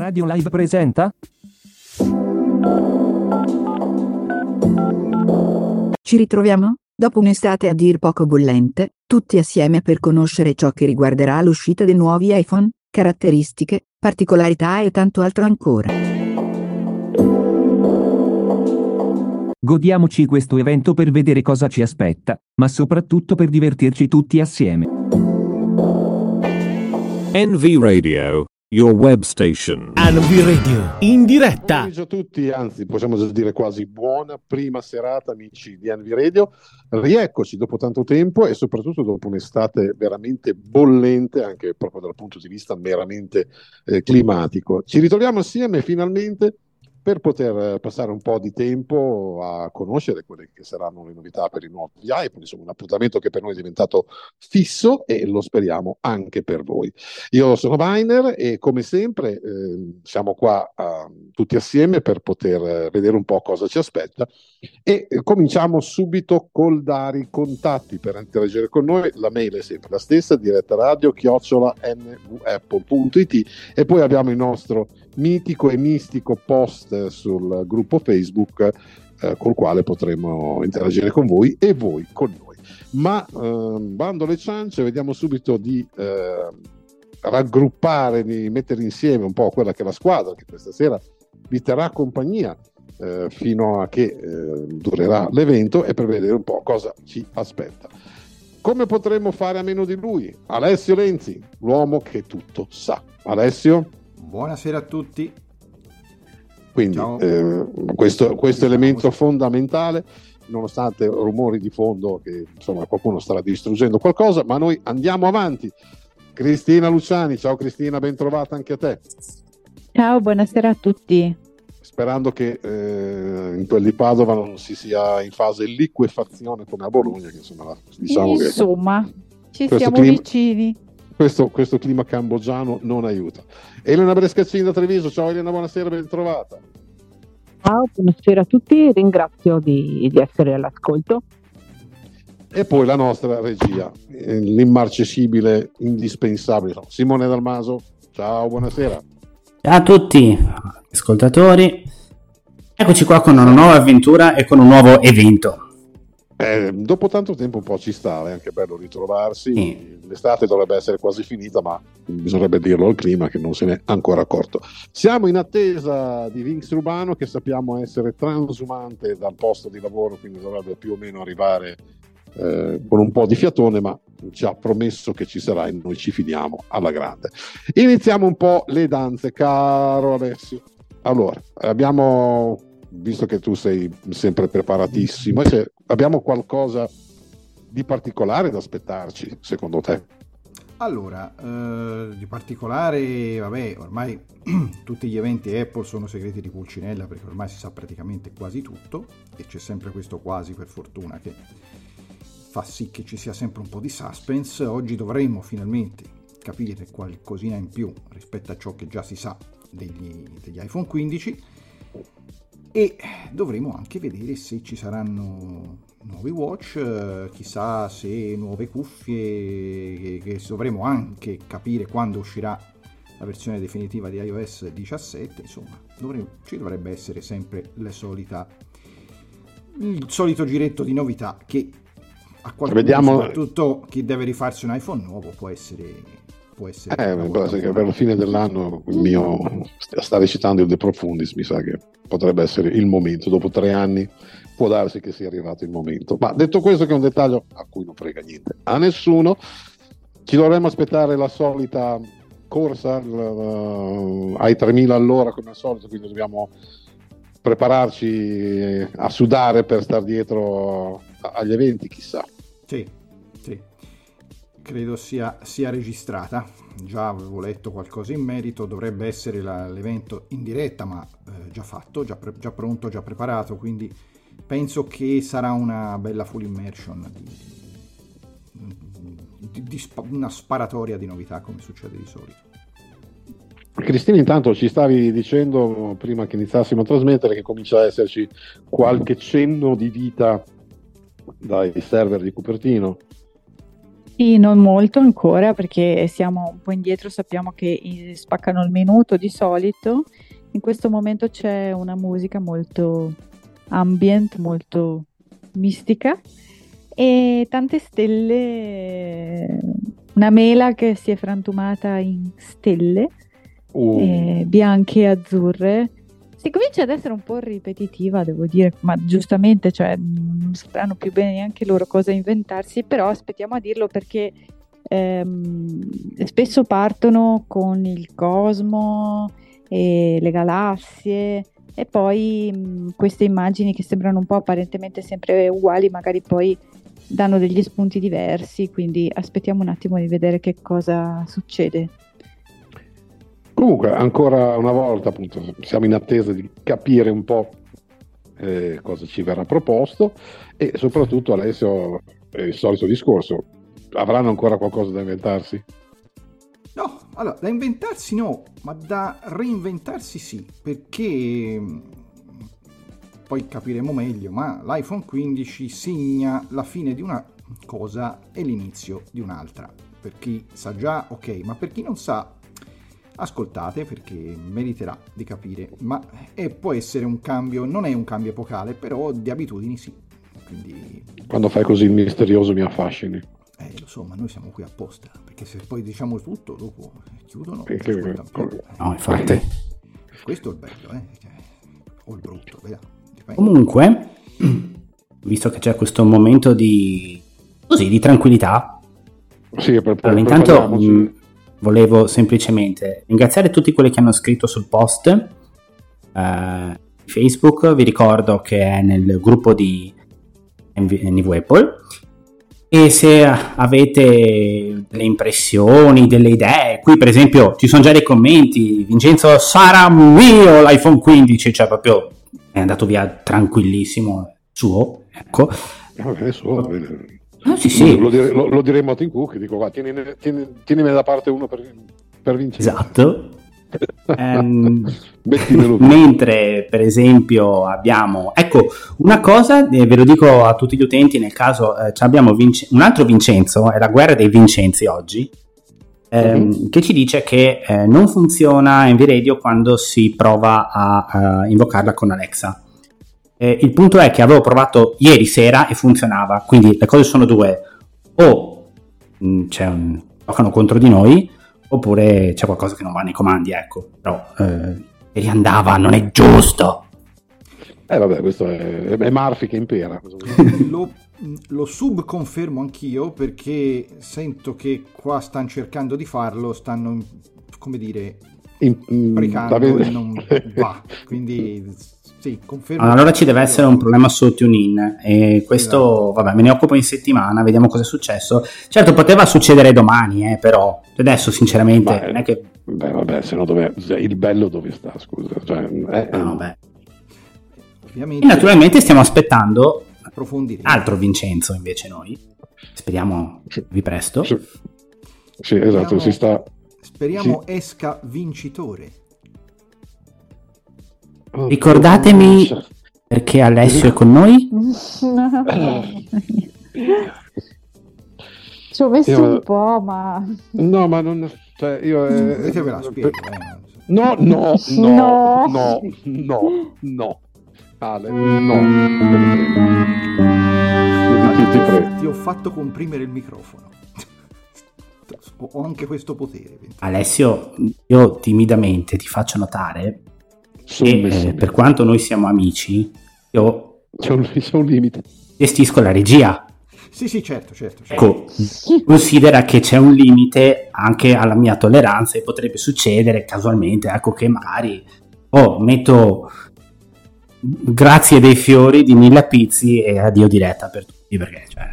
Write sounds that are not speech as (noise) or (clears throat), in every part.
Radio Live presenta Ci ritroviamo, dopo un'estate a dir poco bollente, tutti assieme per conoscere ciò che riguarderà l'uscita dei nuovi iPhone, caratteristiche, particolarità e tanto altro ancora. Godiamoci questo evento per vedere cosa ci aspetta, ma soprattutto per divertirci tutti assieme. NV Radio, your web station. NV Radio in diretta. Buon pomeriggio a tutti, anzi possiamo già dire quasi buona prima serata amici di NV Radio. Rieccoci dopo tanto tempo e soprattutto dopo un'estate veramente bollente, anche proprio dal punto di vista meramente eh, climatico. Ci ritroviamo assieme finalmente per poter passare un po' di tempo a conoscere quelle che saranno le novità per i nuovi iPhone, insomma un appuntamento che per noi è diventato fisso e lo speriamo anche per voi. Io sono Weiner e come sempre eh, siamo qua uh, tutti assieme per poter vedere un po' cosa ci aspetta. E eh, cominciamo subito col dare i contatti. Per interagire con noi, la mail è sempre la stessa, diretta radio chiocciola nvapple.it e poi abbiamo il nostro mitico e mistico post sul gruppo Facebook eh, col quale potremo interagire con voi e voi con noi. Ma eh, bando le ciance, vediamo subito di eh, raggruppare, di mettere insieme un po' quella che è la squadra che questa sera vi terrà compagnia eh, fino a che eh, durerà l'evento e per vedere un po' cosa ci aspetta. Come potremmo fare a meno di lui? Alessio Lenzi, l'uomo che tutto sa. Alessio? Buonasera a tutti. Quindi eh, questo, questo elemento fondamentale, nonostante rumori di fondo che insomma qualcuno starà distruggendo qualcosa, ma noi andiamo avanti. Cristina Luciani, ciao Cristina, ben trovata anche a te. Ciao, buonasera a tutti. Sperando che eh, in quel di Padova non si sia in fase liquefazione come a Bologna, che insomma, diciamo insomma che ci siamo clima, vicini. Questo, questo, clima cambogiano non aiuta. Elena Brescaccini da Treviso, ciao Elena, buonasera, ben trovata. Ciao, buonasera a tutti, ringrazio di, di essere all'ascolto. E poi la nostra regia, l'immarcescibile, indispensabile, Simone Dalmaso, ciao, buonasera. Ciao a tutti, ascoltatori. Eccoci qua con una nuova avventura e con un nuovo evento. Eh, dopo tanto tempo un po' ci sta, è anche bello ritrovarsi. Sì. L'estate dovrebbe essere quasi finita, ma bisognerebbe dirlo al clima che non se n'è ancora accorto. Siamo in attesa di Vinx Rubano, che sappiamo essere transumante dal posto di lavoro, quindi dovrebbe più o meno arrivare eh, con un po' di fiatone, ma ci ha promesso che ci sarà e noi ci fidiamo alla grande. Iniziamo un po' le danze, caro Alessio. Allora, abbiamo visto che tu sei sempre preparatissimo, se abbiamo qualcosa di particolare da aspettarci, secondo te? Allora, eh, di particolare, vabbè, ormai (clears throat) tutti gli eventi Apple sono segreti di Pulcinella perché ormai si sa praticamente quasi tutto e c'è sempre questo quasi per fortuna che fa sì che ci sia sempre un po' di suspense. Oggi dovremmo finalmente capire qualcosina in più rispetto a ciò che già si sa degli, degli iPhone 15 e dovremo anche vedere se ci saranno nuovi watch, chissà se nuove cuffie, che dovremo anche capire quando uscirà la versione definitiva di iOS 17, insomma, dovremo, ci dovrebbe essere sempre la solita, il solito giretto di novità che a qualcuno, Vediamo... soprattutto chi deve rifarsi un iPhone nuovo, può essere può essere. Eh, che per la fine dell'anno il mio sta recitando il De Profundis, mi sa che potrebbe essere il momento. Dopo tre anni può darsi che sia arrivato il momento. Ma detto questo, che è un dettaglio a cui non frega niente a nessuno, ci dovremmo aspettare la solita corsa uh, ai 3000 all'ora come al solito, quindi dobbiamo prepararci a sudare per star dietro agli eventi, chissà. Sì, sì credo sia, sia, registrata. Già avevo letto qualcosa in merito, dovrebbe essere la, l'evento in diretta, ma eh, già fatto, già, pre- già, pronto, già preparato, quindi penso che sarà una bella full immersion, di, di, di sp- una sparatoria di novità come succede di solito. Cristina, intanto ci stavi dicendo prima che iniziassimo a trasmettere che comincia ad esserci qualche cenno di vita dai server di Cupertino Sì, non molto ancora perché siamo un po' indietro, sappiamo che spaccano il minuto di solito. In questo momento c'è una musica molto ambient, molto mistica e tante stelle, una mela che si è frantumata in stelle Uh, eh, bianche e azzurre. Si comincia ad essere un po' ripetitiva, devo dire, ma giustamente, cioè, non sapranno più bene neanche loro cosa inventarsi, però aspettiamo a dirlo perché ehm, spesso partono con il cosmo e le galassie e poi mh, queste immagini che sembrano un po' apparentemente sempre uguali, magari poi danno degli spunti diversi, quindi aspettiamo un attimo di vedere che cosa succede. Comunque, ancora una volta, appunto, siamo in attesa di capire un po' eh, cosa ci verrà proposto e soprattutto Alessio, è il solito discorso, avranno ancora qualcosa da inventarsi? No, allora, da inventarsi no, ma da reinventarsi sì, perché mh, poi capiremo meglio, ma l'iPhone 15 segna la fine di una cosa e l'inizio di un'altra. Per chi sa già, ok, ma per chi non sa, ascoltate perché meriterà di capire, ma è- può essere un cambio, non è un cambio epocale, però di abitudini sì. Quindi Quando fai così il misterioso mi affascini. eh, lo so, ma noi siamo qui apposta, perché se poi diciamo tutto, dopo chiudono. Più. No, infatti. Questo è il bello, eh? Cioè, o il brutto, vedi? Dipende. Comunque, visto che c'è questo momento di, così, di tranquillità, Sì, per, per, allora, intanto prepariamoci. Volevo semplicemente ringraziare tutti quelli che hanno scritto sul post eh, Facebook. Vi ricordo che è nel gruppo di NV Apple. E se avete delle impressioni, delle idee, qui per esempio ci sono già dei commenti. Vincenzo sarà mio l'iPhone 15, cioè proprio è andato via tranquillissimo, suo, ecco. Va bene, su, va bene. Ah, sì, sì. Lo, dire- lo- lo diremo a Tim Cook, dico qua, tienine, tieni- tienimi da parte uno per, per vincere. Esatto. (laughs) Qui. (laughs) mentre per esempio abbiamo ecco una cosa eh, ve lo dico a tutti gli utenti nel caso eh, abbiamo Vince- un altro Vincenzo è la guerra dei Vincenzi oggi ehm, Mhm. che ci dice che eh, non funziona NV Radio quando si prova a eh, invocarla con Alexa Eh, il punto è che avevo provato ieri sera e funzionava quindi le cose sono due o mh, c'è un, giocano contro di noi oppure c'è qualcosa che non va nei comandi, ecco. Però eh, ieri andava, non è giusto. Eh vabbè, questo è, è Murphy che impera. (laughs) lo, lo subconfermo anch'io perché sento che qua stanno cercando di farlo, stanno, come dire, In, in- sprecando da non va. (laughs) Quindi sì, confermo. Allora ci deve essere un problema sul tune-in e questo, vabbè, me ne occupo in settimana, vediamo cosa è successo. Certo, poteva succedere domani, eh, però adesso sinceramente Ma, non è che... Beh, vabbè, se no dove, il bello dove sta, scusa. Cioè, eh, Ah, vabbè. Ovviamente E naturalmente stiamo aspettando approfondire. altro Vincenzo invece noi. Speriamo Sì. vi presto. Sì, sì, esatto, Speriamo- si sta... Speriamo esca vincitore. Ricordatemi perché Alessio è con noi. (laughs) Ci ho messo Io- un po', ma No, ma non... Cioè, io... eh, Vedete ve la spiego. eh. No, no, no, No. no, no, no. Ale, no. Ti, ti prego. Ti ho fatto comprimere il microfono. Ho ho anche questo potere. Alessio, io timidamente ti faccio notare che eh, per quanto noi siamo amici, io C'è un, c'è un limite. gestisco la regia. Sì, sì, certo, certo. certo. Ecco, considera che c'è un limite anche alla mia tolleranza e potrebbe succedere casualmente, ecco che magari oh, metto grazie dei fiori di Milla Pizzi e addio diretta per tutti perché cioè,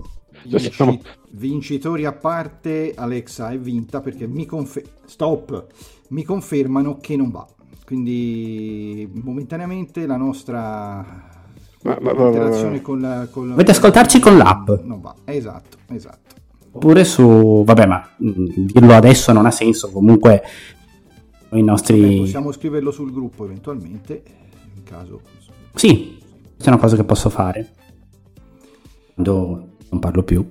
(laughs) Cioè, siamo- Vinci- Vincitori a parte, Alexa è vinta perché mi, confe- Stop! mi confermano che non va. Quindi momentaneamente la nostra Ma- ma- ma- interazione con la... Con la- Dovete ascoltarci con l'app. Non va, esatto, esatto. oppure su vabbè ma mm, dirlo adesso non ha senso comunque i nostri Beh, possiamo scriverlo sul gruppo eventualmente, in caso... sì questa è una cosa che posso fare quando non parlo più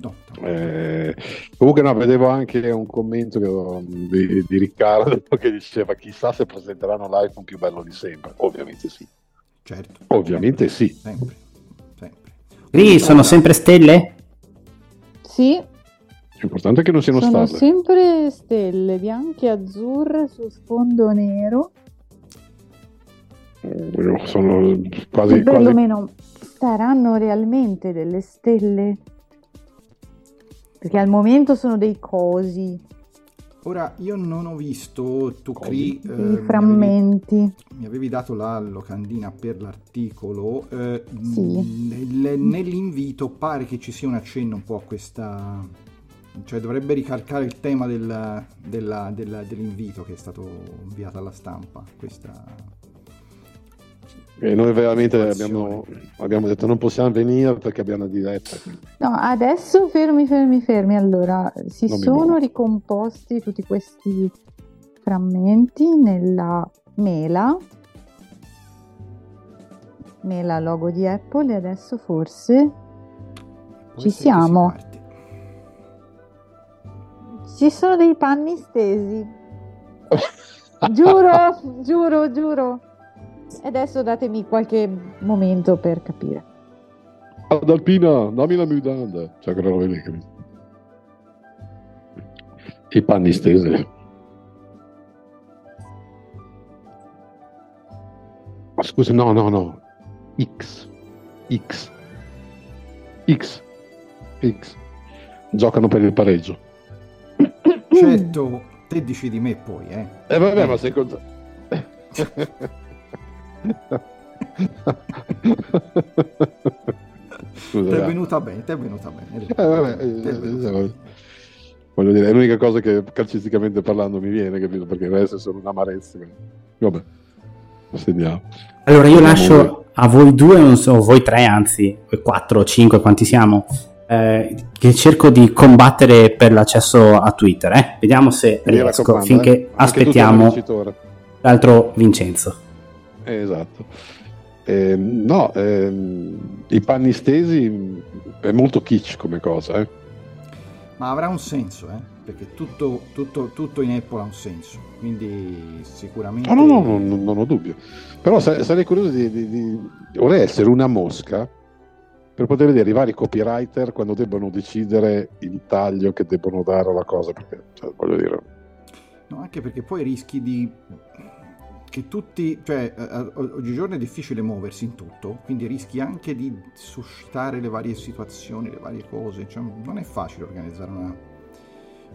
No, Eh, comunque no, vedevo anche un commento che- di, di Riccardo (laughs) che diceva chissà se presenteranno l'iPhone più bello di sempre. Ovviamente sì. certo. Ovviamente sì. Sempre, sempre. Lì sono sempre stelle? Sì, L'importante è che non siano sono state. sempre stelle bianche e azzurre su sfondo nero. Eh, Sono quasi, quasi perlomeno saranno realmente delle stelle? Perché al momento sono dei cosi, Ora, io non ho visto, tu Cri, eh, dei mi avevi- frammenti. mi avevi dato la locandina per l'articolo. eh, Sì. nel- nell'invito pare che ci sia un accenno un po' a questa. Cioè, dovrebbe ricalcare il tema del- della- della- dell'invito che è stato inviato alla stampa. Questa. E noi veramente abbiamo, abbiamo detto non possiamo venire perché abbiamo una diretta. No, adesso fermi, fermi, fermi. Allora, si Non sono ricomposti tutti questi frammenti nella mela. Mela logo di Apple e adesso forse Ci siamo. ci sono dei panni stesi. (laughs) Giuro, giuro, giuro. E adesso datemi qualche momento per capire. Ad Alpina, dammi la mutanda. Cioè, quella roba lì? I panni stesi. Ma scusa, no, no, no. X. X. X. X. Giocano per il pareggio. Certo, te dici di me poi, eh. E vabbè, ma secondo... (laughs) Scusa, Ti è venuta bene, ti è venuta bene. Eh, vabbè, eh, venuta bene. eh, voglio dire, è l'unica cosa che calcisticamente parlando mi viene, capito? Perché il resto sono un'amarezza. Vabbè, sentiamo. Allora io lascio a voi due, non so, voi tre anzi, quattro o cinque, quanti siamo, eh, che cerco di combattere per l'accesso a Twitter. eh. Vediamo se riesco, finché eh. Anche aspettiamo l'altro Vincenzo. Eh, esatto. Ehm, no, ehm, i panni stesi mh, è molto kitsch come cosa, eh. Ma avrà un senso, eh? Perché tutto, tutto, tutto in Apple ha un senso. Quindi sicuramente. Ah, no, no, no, no, non ho dubbio. Però sa- sarei curioso di, di- di- vorrei essere una mosca per poter vedere i vari copywriter quando debbono decidere il taglio che debbono dare alla cosa, perché, cioè, voglio dire, No, anche perché poi rischi di. Che tutti. cioè, eh, eh, oggigiorno è difficile muoversi in tutto, quindi rischi anche di suscitare le varie situazioni, le varie cose. Cioè, non è facile organizzare una,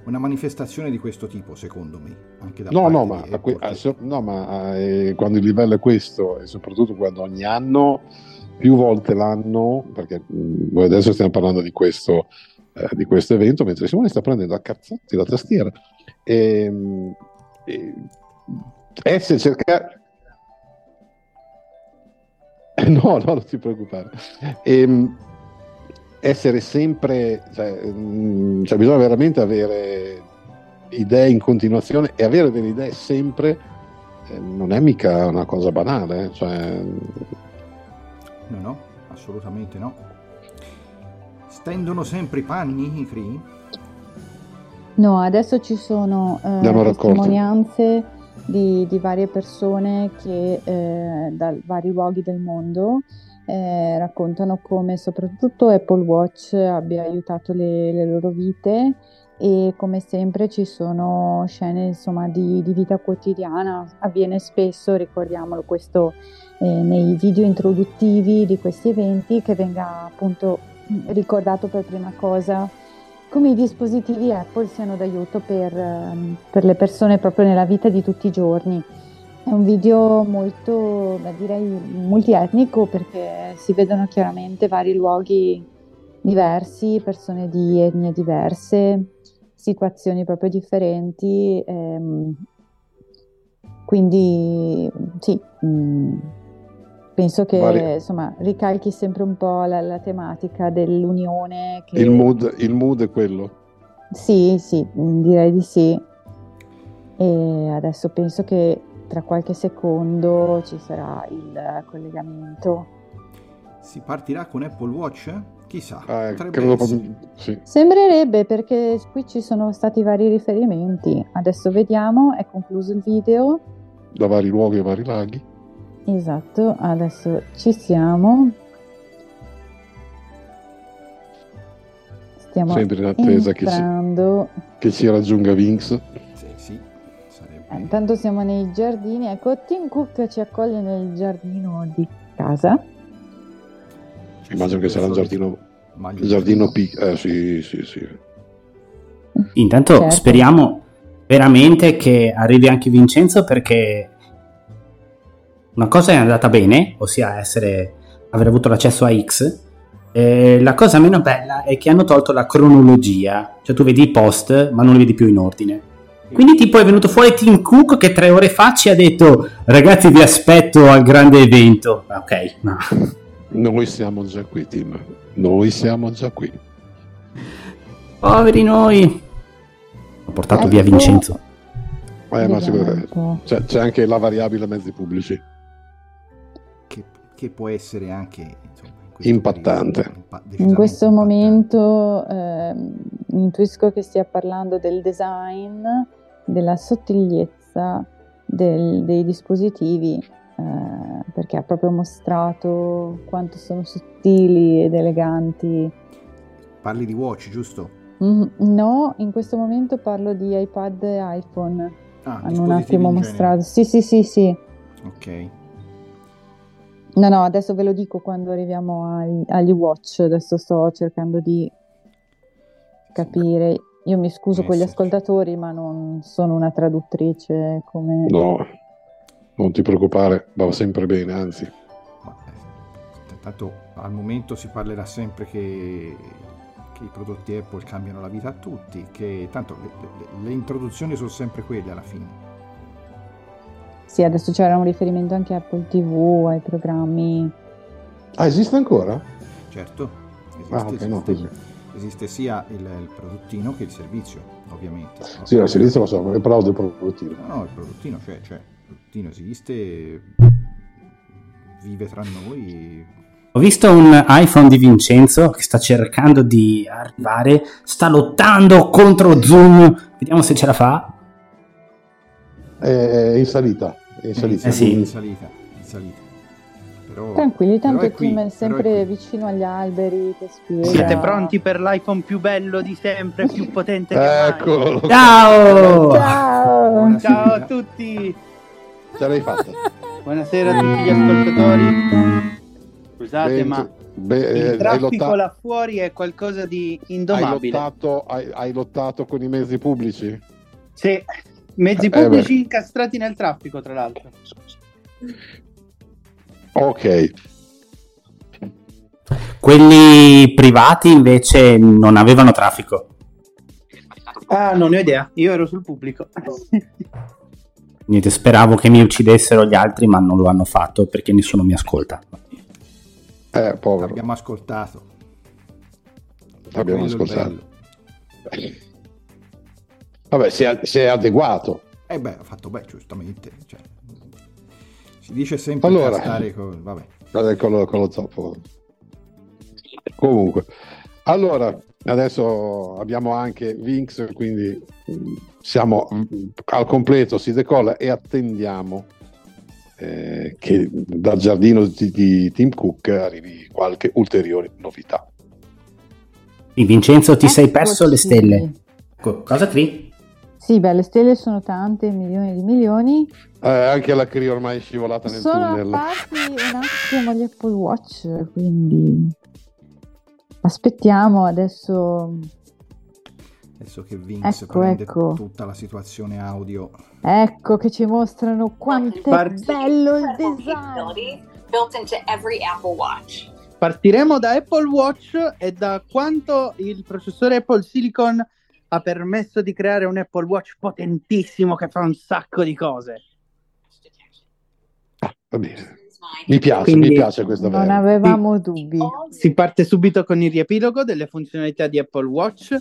una manifestazione di questo tipo, secondo me. Anche da No, parte no, ma, que- a so- no, ma eh, quando il livello è questo e soprattutto quando ogni anno, più volte l'anno, perché mh, noi adesso stiamo parlando di questo, eh, di questo evento, mentre Simone sta prendendo a cazzotti la tastiera. E, mh, e, essere cercare... (laughs) No, no, non ti preoccupare. Ehm, essere sempre, cioè, mh, cioè, bisogna veramente avere idee in continuazione e avere delle idee sempre eh, non è mica una cosa banale. eh, Cioè, No, no, assolutamente no. Stendono sempre i panni, i Cree? No, adesso ci sono eh, testimonianze di, di varie persone che eh, da vari luoghi del mondo eh, raccontano come soprattutto Apple Watch abbia aiutato le, le loro vite e come sempre ci sono scene insomma di, di vita quotidiana, avviene spesso, ricordiamolo questo eh, nei video introduttivi di questi eventi che venga appunto ricordato per prima cosa come i dispositivi Apple siano d'aiuto per, ehm, per le persone proprio nella vita di tutti i giorni. È un video molto, direi, multietnico perché si vedono chiaramente vari luoghi diversi, persone di etnie diverse, situazioni proprio differenti. ehm, quindi sì, mm, penso che Vari- insomma ricalchi sempre un po' la, la tematica dell'unione. Che... il, mood, il mood è quello. Sì, sì, mm, direi di sì. E adesso penso che tra qualche secondo ci sarà il collegamento. Si partirà con Apple Watch, Chissà, Eh, potrebbe credo proprio- sì. Sembrerebbe perché qui ci sono stati vari riferimenti. Adesso vediamo, è concluso il video. da vari luoghi e vari laghi. Esatto, adesso ci siamo. Stiamo Sempre in attesa che ci, che ci raggiunga Vinx. Sì, sì, sarebbe... Eh, Intanto siamo nei giardini. Ecco, Tim Cook ci accoglie nel giardino di casa. Immagino che sarà un giardino, giardino piccolo. Eh, sì, sì, sì. Intanto Certo. speriamo veramente che arrivi anche Vincenzo perché una cosa è andata bene, ossia essere, aver avuto l'accesso a X. e la cosa meno bella è che hanno tolto la cronologia, cioè tu vedi i post ma non li vedi più in ordine. Quindi tipo è venuto fuori Tim Cook che tre ore fa ci ha detto ragazzi vi aspetto al grande evento. Ok, no. Noi siamo già qui, Tim. Noi siamo già qui. Poveri noi. Ho portato Ecco. via Vincenzo. Eh, ma po'. c'è, c'è anche la variabile mezzi pubblici. Che, può essere anche insomma, in questo Impattante. periodo, impa- In questo impattante. momento ehm, intuisco che stia parlando del design, della sottigliezza del- dei dispositivi, eh, perché ha proprio mostrato quanto sono sottili ed eleganti. Parli di watch, giusto? Mm, no, in questo momento parlo di iPad e iPhone. Ah, Hanno un attimo mostrato. Sì, sì, sì, sì. Ok. No, no, adesso ve lo dico quando arriviamo ai- agli watch. Adesso sto cercando di capire. Io mi scuso con gli ascoltatori, ma non sono una traduttrice come... No, non ti preoccupare, va sempre bene, anzi. Ma, eh, tanto al momento si parlerà sempre che, che i prodotti Apple cambiano la vita a tutti, che tanto le, le- le introduzioni sono sempre quelle alla fine. Sì, adesso c'era un riferimento anche a Apple TV, ai programmi. Ah, esiste ancora? Certo, esiste, Ah, ok, no, esiste, così. esiste sia il, il prodottino che il servizio, ovviamente. no? Sì, la servizio lo so, ma parlavo del prodottino. No, no, il prodottino c'è, c'è, il prodottino esiste, vive tra noi. Ho visto un iPhone di Vincenzo che sta cercando di arrivare, sta lottando contro Zoom. Vediamo se ce la fa. È in salita. È in salita. Eh sì. In salita, in salita. Però, Tranquilli, tanto però è qui, Tim è sempre qui. vicino agli alberi che spiega. Siete pronti per l'iPhone più bello di sempre, più potente che mai? Eccolo. Ciao! Ciao! Buonasera. Ciao a tutti! Ce l'hai fatta. Buonasera a tutti gli ascoltatori. Scusate, Bene, ma beh, eh, il hai, traffico lotta- là fuori è qualcosa di hai indomabile. lottato, hai, hai lottato con i mezzi pubblici? Sì, mezzi Eh, pubblici incastrati nel traffico, tra l'altro. Ok. Quelli privati invece non avevano traffico. Ah, non ne ho idea, io ero sul pubblico. Niente, speravo che mi uccidessero gli altri, ma non lo hanno fatto perché nessuno mi ascolta. Eh, povero. Abbiamo ascoltato. Abbiamo ascoltato. Vabbè, si è, si è adeguato. Eh beh, ha fatto beh, giustamente. cioè, si dice sempre Allora. stare con... Vabbè. Con lo, con lo zoppo. Comunque, allora, adesso abbiamo anche Vinx, quindi mm, siamo mm, al completo, si decolla e attendiamo eh, che dal giardino di, di Tim Cook arrivi qualche ulteriore novità. Vincenzo, ti sei perso le stelle. Ecco, cosa Cri? Sì, beh, le stelle sono tante, milioni di milioni. Eh, anche la Cree ormai è scivolata nel Sono tunnel. apparsi (laughs) un attimo gli Apple Watch, quindi aspettiamo adesso. Adesso che Vince Ecco, prende ecco. tutta la situazione audio. Ecco che ci mostrano quanto è Parti- bello il design. built into every Apple Watch. Partiremo da Apple Watch e da quanto il processore Apple Silicon ha permesso di creare un Apple Watch potentissimo che fa un sacco di cose. Va bene. Mi piace, Quindi- mi piace questa Non vera. avevamo dubbi. Si parte subito con il riepilogo delle funzionalità di Apple Watch,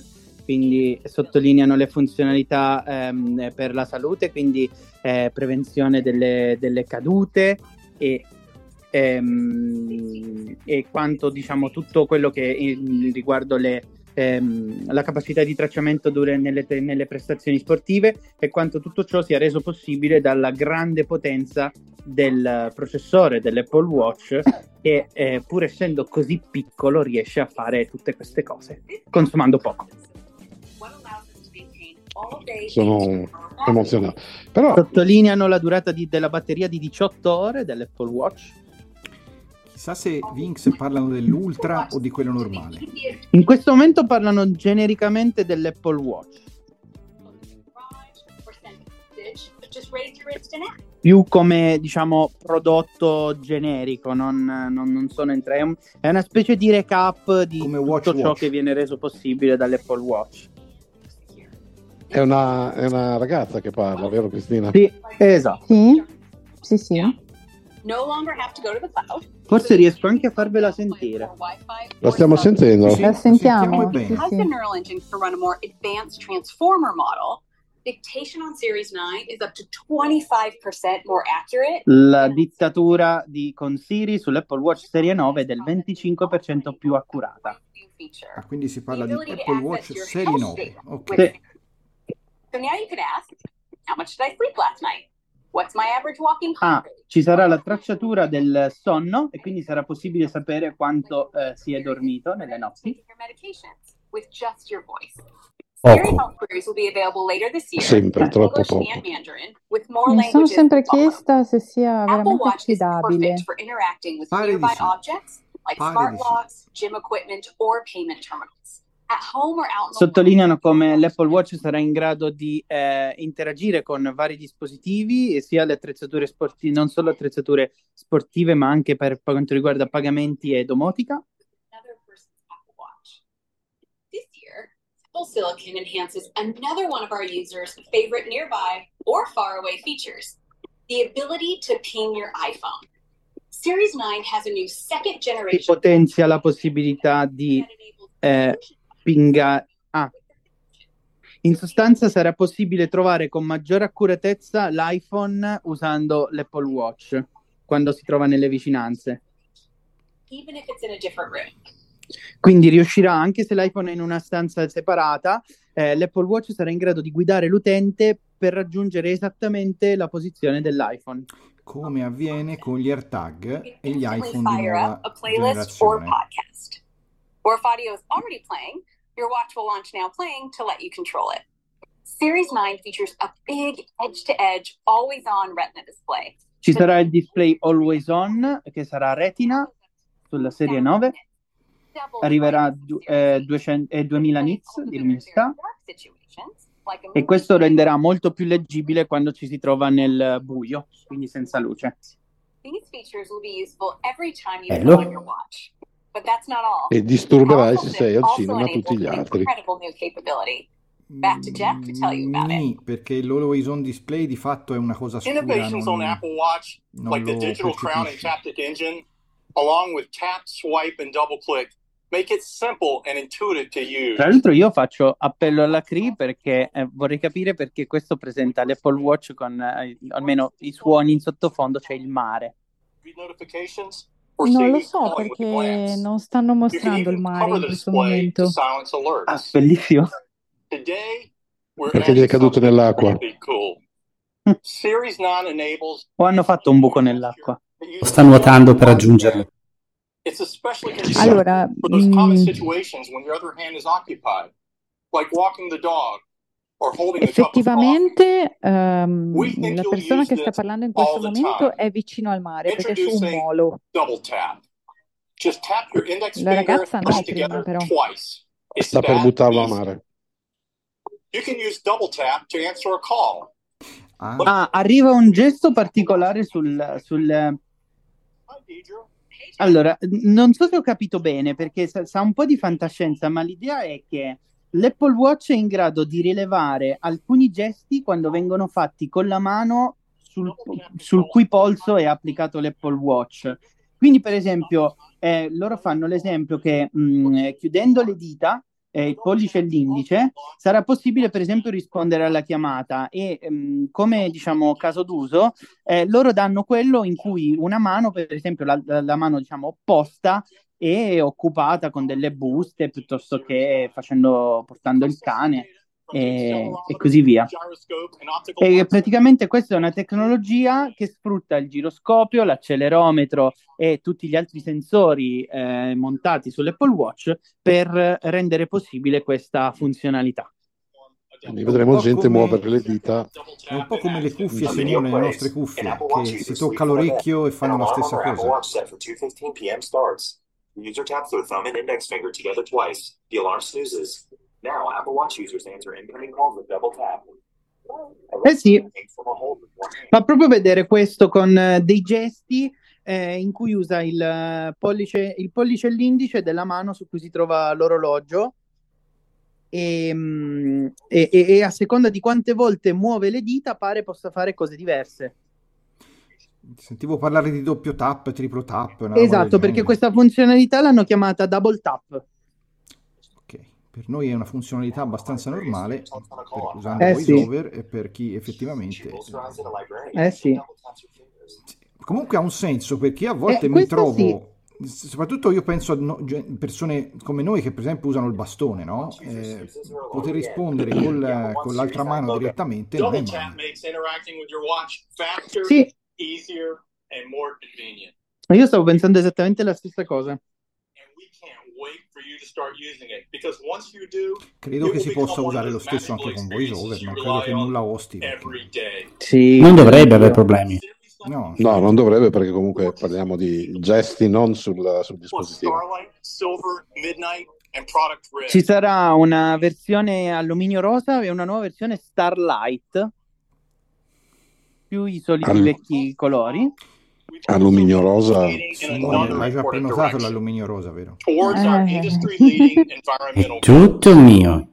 quindi sottolineano le funzionalità ehm, per la salute, quindi eh, prevenzione delle, delle cadute e ehm, e quanto diciamo tutto quello che eh, riguardo le, ehm, la capacità di tracciamento dure nelle, nelle prestazioni sportive e quanto tutto ciò sia reso possibile dalla grande potenza del processore dell'Apple Watch che eh, pur essendo così piccolo riesce a fare tutte queste cose consumando poco. Sono emozionato. Però Sottolineano la durata di- della batteria di 18 ore dell'Apple Watch. Chissà se Vinx parlano dell'Ultra o di quello normale. In questo momento parlano genericamente dell'Apple Watch. Più come diciamo prodotto generico, non, non- non sono entra- è, un- è una specie di recap di tutto ciò Watch. che viene reso possibile dall'Apple Watch. è una, è una ragazza che parla, vero Cristina? Sì, esatto. Sì, sì, sì. Forse riesco anche a farvela sentire. La stiamo sentendo? La sentiamo, sì, sì. the neural engine can run a more advanced transformer model, dictation on Series 9 is up to 25% more accurate. La dittatura di con Siri sull'Apple Watch Serie 9 è del 25% più accurata. Ah, quindi si parla di Apple Watch Serie health 9. data Ok. So now you could ask, how much did I sleep last night? What's my average walking Ah, ci sarà la tracciatura del sonno e quindi sarà possibile sapere quanto eh, si è dormito nelle notti. Poco. Sempre, troppo poco. Mi sono sempre chiesta se sia Apple veramente Watch is affidabile. perfect for interacting with Pare di sì. Pare di sì. Sottolineano come l'Apple Watch sarà in grado di eh, interagire con vari dispositivi, e sia le attrezzature sportive, non solo attrezzature sportive, ma anche per quanto riguarda pagamenti e domotica. Apple Silicon enhances another one of our users' favorite nearby or faraway features the ability to ping your iPhone. Series 9 has a new second che generation. potenzia la possibilità di eh, pinga- ah. In sostanza sarà possibile trovare con maggiore accuratezza l'iPhone usando l'Apple Watch quando si trova nelle vicinanze. even if it's in a different room. Quindi riuscirà, anche se l'iPhone è in una stanza separata, eh, l'Apple Watch sarà in grado di guidare l'utente per raggiungere esattamente la posizione dell'iPhone. Come avviene con gli AirTag e gli iPhone di fire nuova up a playlist or generazione. podcast. Or if audio is already playing, your watch will launch now playing to let you control it. Series 9 features a big edge to edge, always on retina display. Ci sarà il display always on, che sarà retina sulla serie 9, arriverà a eh, 200 eh, 2000 nits di luminosità e questo renderà molto più leggibile quando ci si trova nel buio, quindi senza luce. These features will be useful every time you Bello. put on your watch. But that's not all. E disturberai se sei al also cinema tutti gli altri. incredible new capability. Back to Jeff to tell you about it. Nì, perché l'always on display di fatto è una cosa scura. Innovations non- on Apple Watch, like the digital crown and taptic engine, along with tap, swipe, and double click, make it simple and intuitive to use. Tra l'altro io faccio appello alla CRI perché eh, vorrei capire perché questo presenta l'Apple Watch con eh, almeno i suoni in sottofondo, c'è il mare. Read notifications Non save lo so perché non stanno mostrando il mare in questo momento. Ah, bellissimo. Perché gli è caduto nell'acqua. really cool. Series 9 enables O hanno fatto un buco nell'acqua. O sta nuotando per raggiungerlo. It's especially convenient Allora, for effettivamente think la persona che sta parlando in questo momento è vicino al mare perché è su un molo. double tap. Just tap your index La ragazza and no, prima, però. Sta per buttarlo a mare. You can use double tap to answer a call. Ah, arriva un gesto particolare sul, sul... Allora, n- non so se ho capito bene perché sa, sa un po' di fantascienza, ma l'idea è che l'Apple Watch è in grado di rilevare alcuni gesti quando vengono fatti con la mano sul, sul cui polso è applicato l'Apple Watch. Quindi, per esempio, eh, loro fanno l'esempio che mh, chiudendo le dita eh, il pollice e l'indice, sarà possibile per esempio rispondere alla chiamata e ehm, come diciamo caso d'uso, eh, loro danno quello in cui una mano, per esempio la, la- mano diciamo opposta, è occupata con delle buste piuttosto che facendo, portando il cane e, e così via. E praticamente questa è una tecnologia che sfrutta il giroscopio, l'accelerometro e tutti gli altri sensori eh, montati sull'Apple Watch per rendere possibile questa funzionalità. Quindi vedremo gente muovere le dita. È un po' come le cuffie, Simone, le nostre cuffie, che si tocca l'orecchio e fanno la stessa Apple cosa. Watch set for 2:15 p.m. starts. The user taps their thumb and index finger together twice. The alarm snoozes. Now, Apple Watch users answer incoming calls with double tap. Eh sì, fa proprio vedere questo con eh, dei gesti eh, in cui usa il eh, pollice, il pollice e l'indice della mano su cui si trova l'orologio e, mm, e- e- e a seconda di quante volte muove le dita pare possa fare cose diverse. Sentivo parlare di doppio tap, triplo tap. Esatto, perché questa funzionalità l'hanno chiamata double tap. Per noi è una funzionalità abbastanza normale, per- usando Eh, sì. VoiceOver e per chi effettivamente... Eh sì. Comunque ha un senso perché a volte Eh, mi trovo, soprattutto io penso a no- persone come noi che per esempio usano il bastone, no? Eh, poter rispondere col- con l'altra mano direttamente non è male. Sì. Io stavo pensando esattamente la stessa cosa. Wait for you to start using it because once you do, Credo it che si possa usare lo stesso anche con VoiceOver, you credo che nulla osti. perché- every day. Sì, Non dovrebbe avere problemi. No, No, non dovrebbe perché comunque parliamo di gesti non sul, sul dispositivo. Starlight, Silver, Midnight, and Product Red. Ci sarà una versione alluminio rosa e una nuova versione Starlight, più i soliti Al- vecchi colori. Alluminio rosa. Simone, l'hai già prenotato l'alluminio rosa, vero? towards our (laughs) Eh. environmental Tutto mio.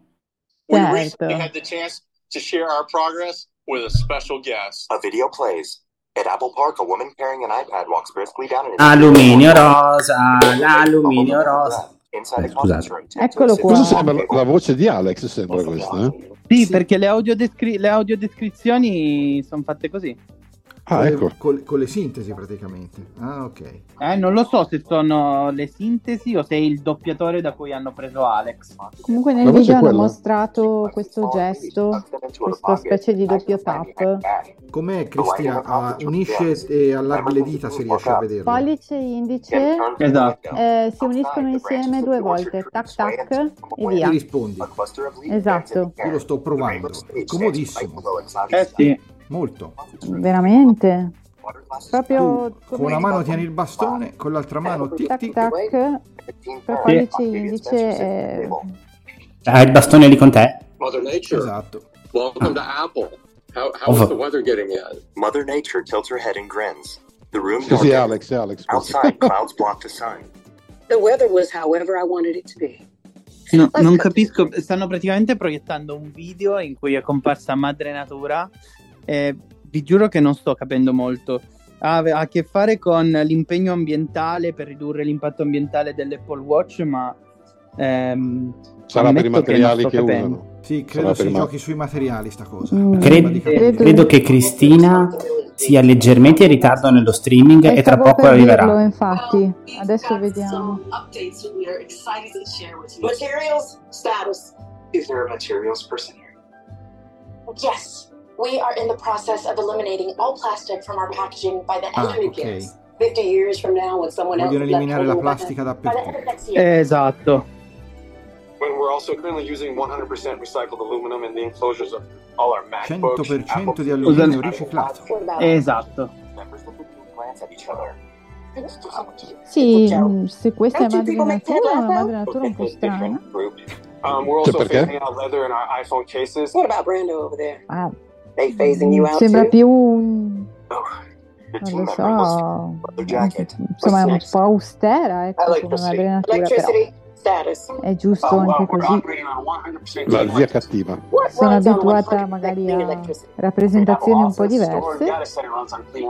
We Certo. recently had the chance to share our progress with a special guest. A video plays. At Apple Park, a woman carrying an iPad walks briskly down an Alluminio rosa, l'alluminio rosa. inside a Eh, scusate. Eccolo qua. Sembra la voce di Alex, sembra questa. eh? Sì, perché le, audiodescri- le audiodescrizioni sono fatte così. Ah, Con le- ecco. con, con le sintesi praticamente. Ah, ok. Eh, non lo so se sono le sintesi o se è il doppiatore da cui hanno preso Alex. Comunque nel video hanno mostrato questo gesto, questa specie di doppio tap. Com'è Cristina? Ah, unisce e allarga le dita se riesce a vederlo. Pollice e indice Esatto. eh, si uniscono insieme due volte, tac tac e E via. rispondi. Esatto, Io lo sto provando. È comodissimo. Eh sì. Molto. veramente. Proprio Tu con una mano tieni il bastone, con l'altra mano tic tac tic. tac per pollice indice eh, Hai il bastone lì con te? Mother Nature. Esatto. Welcome to Apple. How, how is the weather getting in? Mother Nature tilts her head and grins. The room Sì, sì. Alex, Alex. Outside, (laughs) clouds block the sun. The weather was however I wanted it to be. No, non capisco, stanno praticamente proiettando un video in cui è comparsa Madre Natura e vi giuro che non sto capendo molto. Ha, a che fare con l'impegno ambientale per ridurre l'impatto ambientale dell'Apple Watch, ma ehm, Sarà per i che materiali che capendo. usano. Sì, credo si giochi sui materiali sta cosa. Mm. Cred- credo che Cristina sia leggermente in ritardo nello streaming e e tra poco per arriverà. dirlo infatti. Adesso vediamo. some updates that we are excited to share with you. Materials status. Is there a materials person here? Yes, we are in the process of eliminating all plastic from our packaging by the end Ah, of the ok. year. 50 years from now, when someone else Vogliono is left eliminare la holding the plastica By the end dappertutto. of. Esatto. When we're also currently using 100% recycled aluminum in the enclosures of all our MacBooks, 100% di Apple alluminio riciclato. Esatto. Members look at you and glance at. Sì, mm, se questa è Don't you madre people make that natura, è madre natura un po' strana. Um, we're also perché? phasing out leather in our iPhone cases. What about Brando over there? Ah, They phasing you out sembra too? più un... Your non lo so, insomma è un po' austera, ecco, come Electricity. madre natura, però. È giusto anche così. La zia cattiva. Sono abituata magari a rappresentazioni un po' diverse. Ah, Però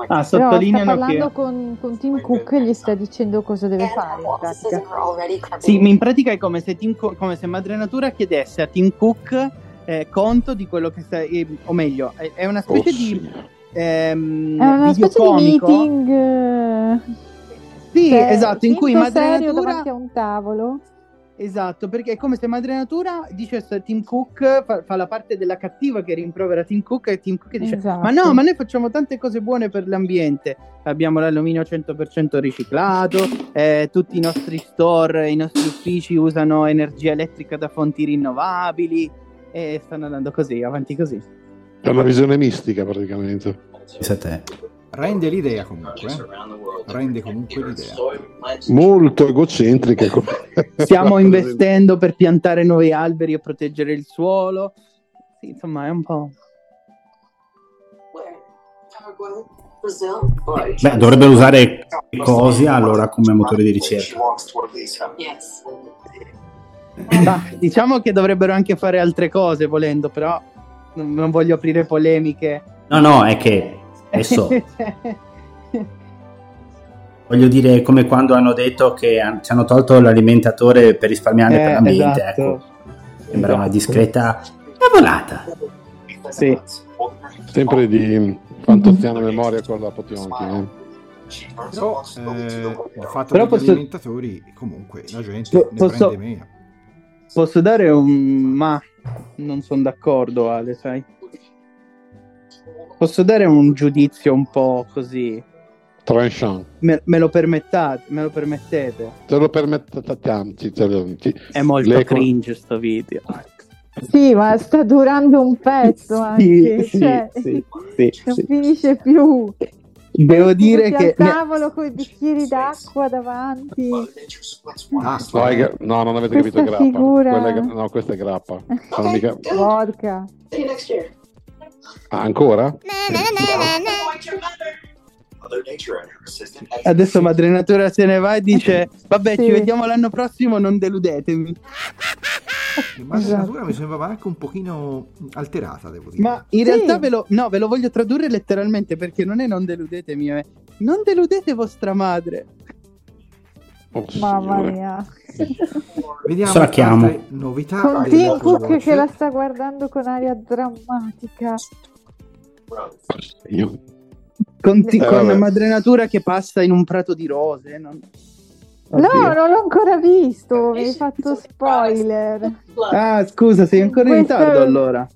sta sottolineano parlando che con, con Tim Cook e gli sta dicendo cosa deve fare in pratica. sì, in pratica è come se, Tim Co- come se Madre Natura chiedesse a Tim Cook eh, conto di quello che sta, eh, o meglio, è, è una specie di ehm, È una specie di meeting. Sì, cioè, esatto, in cui Madre serio Natura davanti a un tavolo. Esatto, perché è come se Madre Natura dice a Tim Cook, fa, fa la parte della cattiva che rimprovera Tim Cook e Tim Cook dice Esatto. ma no, ma noi facciamo tante cose buone per l'ambiente, abbiamo l'alluminio 100% riciclato, eh, tutti i nostri store, i nostri uffici usano energia elettrica da fonti rinnovabili e stanno andando così, avanti così. È una visione mistica praticamente. Rende l'idea comunque. eh. Rende comunque l'idea. Molto egocentrica. Stiamo (laughs) investendo per piantare nuovi alberi e proteggere il suolo. Sì, insomma, è un po'... Beh, dovrebbero usare cosi allora come motore di ricerca. Yes. Ma diciamo che dovrebbero anche fare altre cose volendo, però non, non voglio aprire polemiche. No, no, è che adesso (laughs) voglio dire come quando hanno detto che han- ci hanno tolto l'alimentatore per risparmiare Eh, per l'ambiente, esatto. ecco. Sembra una Esatto. discreta cavolata. Sì. Sempre di fantoziana memoria con la Potionchi. eh. Però eh, il fatto Però degli posso- alimentatori, comunque, la gente Po- ne posso- prende meno. Posso dare un ma non sono d'accordo, Ale, sai? Posso dare un giudizio un po' così. Tranchant. Me, me lo permettate, me lo permettete? Te lo permettiamo. ci- te lo- ci- È molto le- cringe sto video. Sì, ma sta durando un pezzo anche. sì, cioè, sì, sì, non sì. finisce più. Devo dire che al tavolo con i bicchieri d'acqua davanti. Ah, No, è gra- no, non avete Questa capito, è grappa. figura- Quella è no, questa è grappa. (laughs) Sono mica- Vodka. Ah, ancora? And her assistant adesso Madre Natura se ne va e dice vabbè Sì. ci vediamo l'anno prossimo, non deludetemi. Ma la natura mi sembrava anche un pochino alterata, devo dire. Ma in Sì. realtà ve lo, no, ve lo voglio tradurre letteralmente perché non è non deludetemi, è non deludete vostra madre. Oh, Mamma signore. mia. Vediamo Adesso la chiamo. altre novità. Con Tim Cook che la sta guardando con aria drammatica. Io- Con, ti- Eh, con vabbè. Madre Natura che passa in un prato di rose. non- No, non l'ho ancora visto, mi hai fatto spoiler. Ah, scusa, sei ancora in Questo- ritardo allora.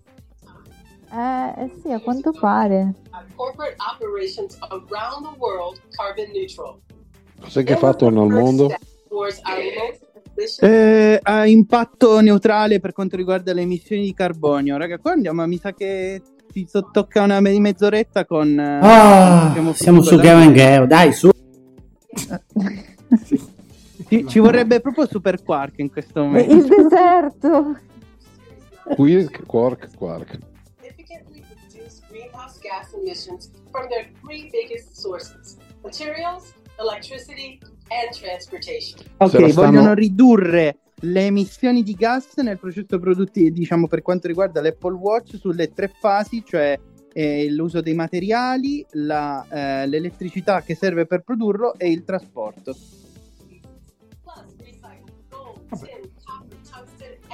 Eh, eh sì, a quanto pare. Corporate operations around the world carbon neutral. Cos'è che ha fatto nel mondo? Eh, ha impatto neutrale per quanto riguarda le emissioni di carbonio. Raga, qua andiamo, mi sa che ti so- tocca una me- mezz'oretta con... eh, Ah, siamo siamo su con Geo dai, su. (laughs) Ci, ci vorrebbe proprio Super Quark in questo Il momento. deserto. Quirk, quark, quark. significantly reduce greenhouse gas emissions from their three biggest sources materials, electricity, and transportation. Ok, stanno- vogliono ridurre le emissioni di gas nel processo produttivo, diciamo per quanto riguarda l'Apple Watch, sulle tre fasi, cioè eh, l'uso dei materiali, la, eh, l'elettricità che serve per produrlo e il trasporto.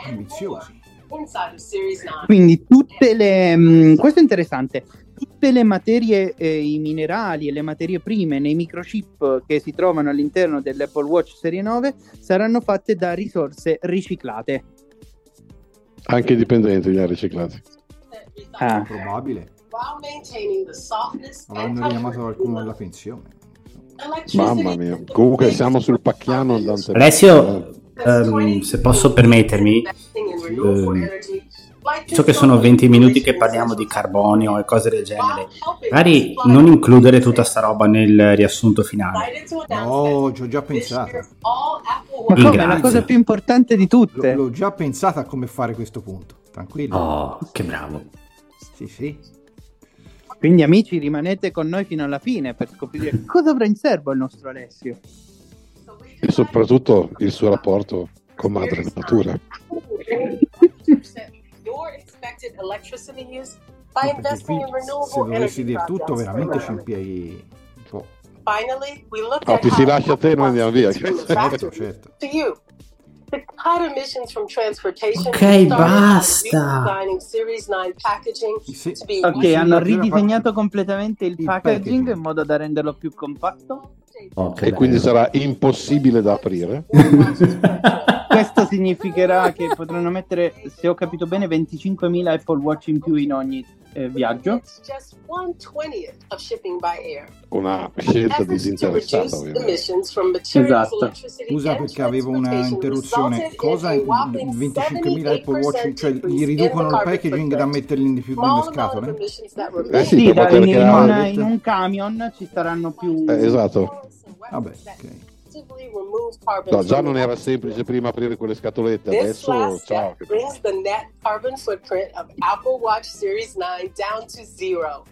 Ambiziosi. 9. Quindi tutte le... mh, questo è interessante. Tutte le materie, eh, i minerali e le materie prime nei microchip che si trovano all'interno dell'Apple Watch Serie 9 saranno fatte da risorse riciclate. Anche i dipendenti li ha riciclati. Ah. Probabile. Avranno richiamato qualcuno alla pensione. Mamma mia. Comunque siamo sul pacchiano andante. Alessio, ehm, se posso permettermi, ehm, so che sono 20 minuti che parliamo di carbonio e cose del genere. Magari non includere tutta sta roba nel riassunto finale. No, ci ho già pensato. Ma come? Grazie. La cosa più importante di tutte. l'ho già pensato a come fare questo punto. Tranquillo. Oh, che bravo. Sì, sì. Quindi amici rimanete con noi fino alla fine per scoprire (laughs) cosa avrà in serbo il nostro Alessio. E soprattutto il suo rapporto Con madre natura. (laughs) your expected electricity use by Perché investing in se renewable dovessi energy dire tutto, veramente ci impieghi un po'. Finally, we looked at ti si how lascia a te, noi andiamo via. Certo, certo. to you. To cut emissions from transportation, Ok, basta. redesigning Series 9 packaging to be Ok, Sì, hanno ridisegnato completamente il, packaging, packaging. in modo da renderlo più compatto. Oh, E quindi sarà impossibile da aprire. (laughs) Questo significherà che potranno mettere, se ho capito bene, 25.000 Apple Watch in più in ogni eh, viaggio. Una scelta disinteressata, ovviamente. Esatto. Scusa perché avevo una interruzione. Cosa? in a whopping 25.000 Apple Watch, 78% cioè gli in riducono il packaging da metterli di più nelle scatole? Eh sì, Sì, da- in, creare- in un camion ci saranno più... Eh, esatto. Vabbè, ok. actively remove carbon No, già non era semplice prima aprire quelle scatolette, This adesso last ciao. step brings the net carbon footprint of Apple Watch Series 9 down to zero,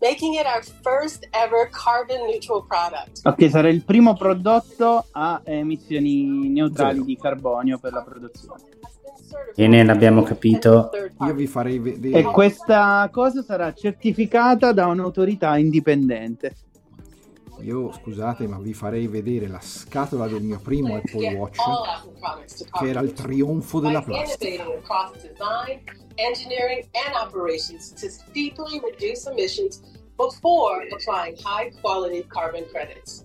making it our first ever carbon neutral product. Ok, sarà il primo prodotto a emissioni neutrali di carbonio per la produzione. Bene, l'abbiamo capito. Io vi farei vedere. E questa cosa sarà certificata da un'autorità indipendente. Io scusate, ma vi farei vedere la scatola del mio primo Apple Watch, che era il trionfo della plastica. innovating across design, engineering, and operations to steeply reduce emissions before applying high quality carbon credits.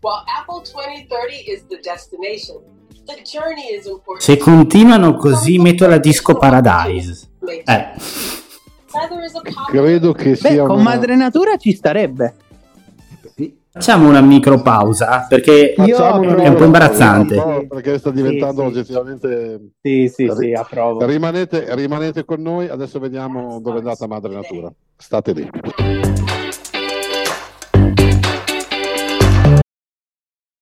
While Apple 2030 is the destination, the journey is important. Se continuano così, metto la disco Paradise. Eh. Credo che Beh, sia con una... madre natura ci starebbe. Facciamo una micropausa perché una è un po' imbarazzante. No, perché sta diventando Sì, sì. oggettivamente... Sì, sì, sì, approvo. Rimanete, rimanete con noi, adesso vediamo dove è andata Madre Natura. State lì.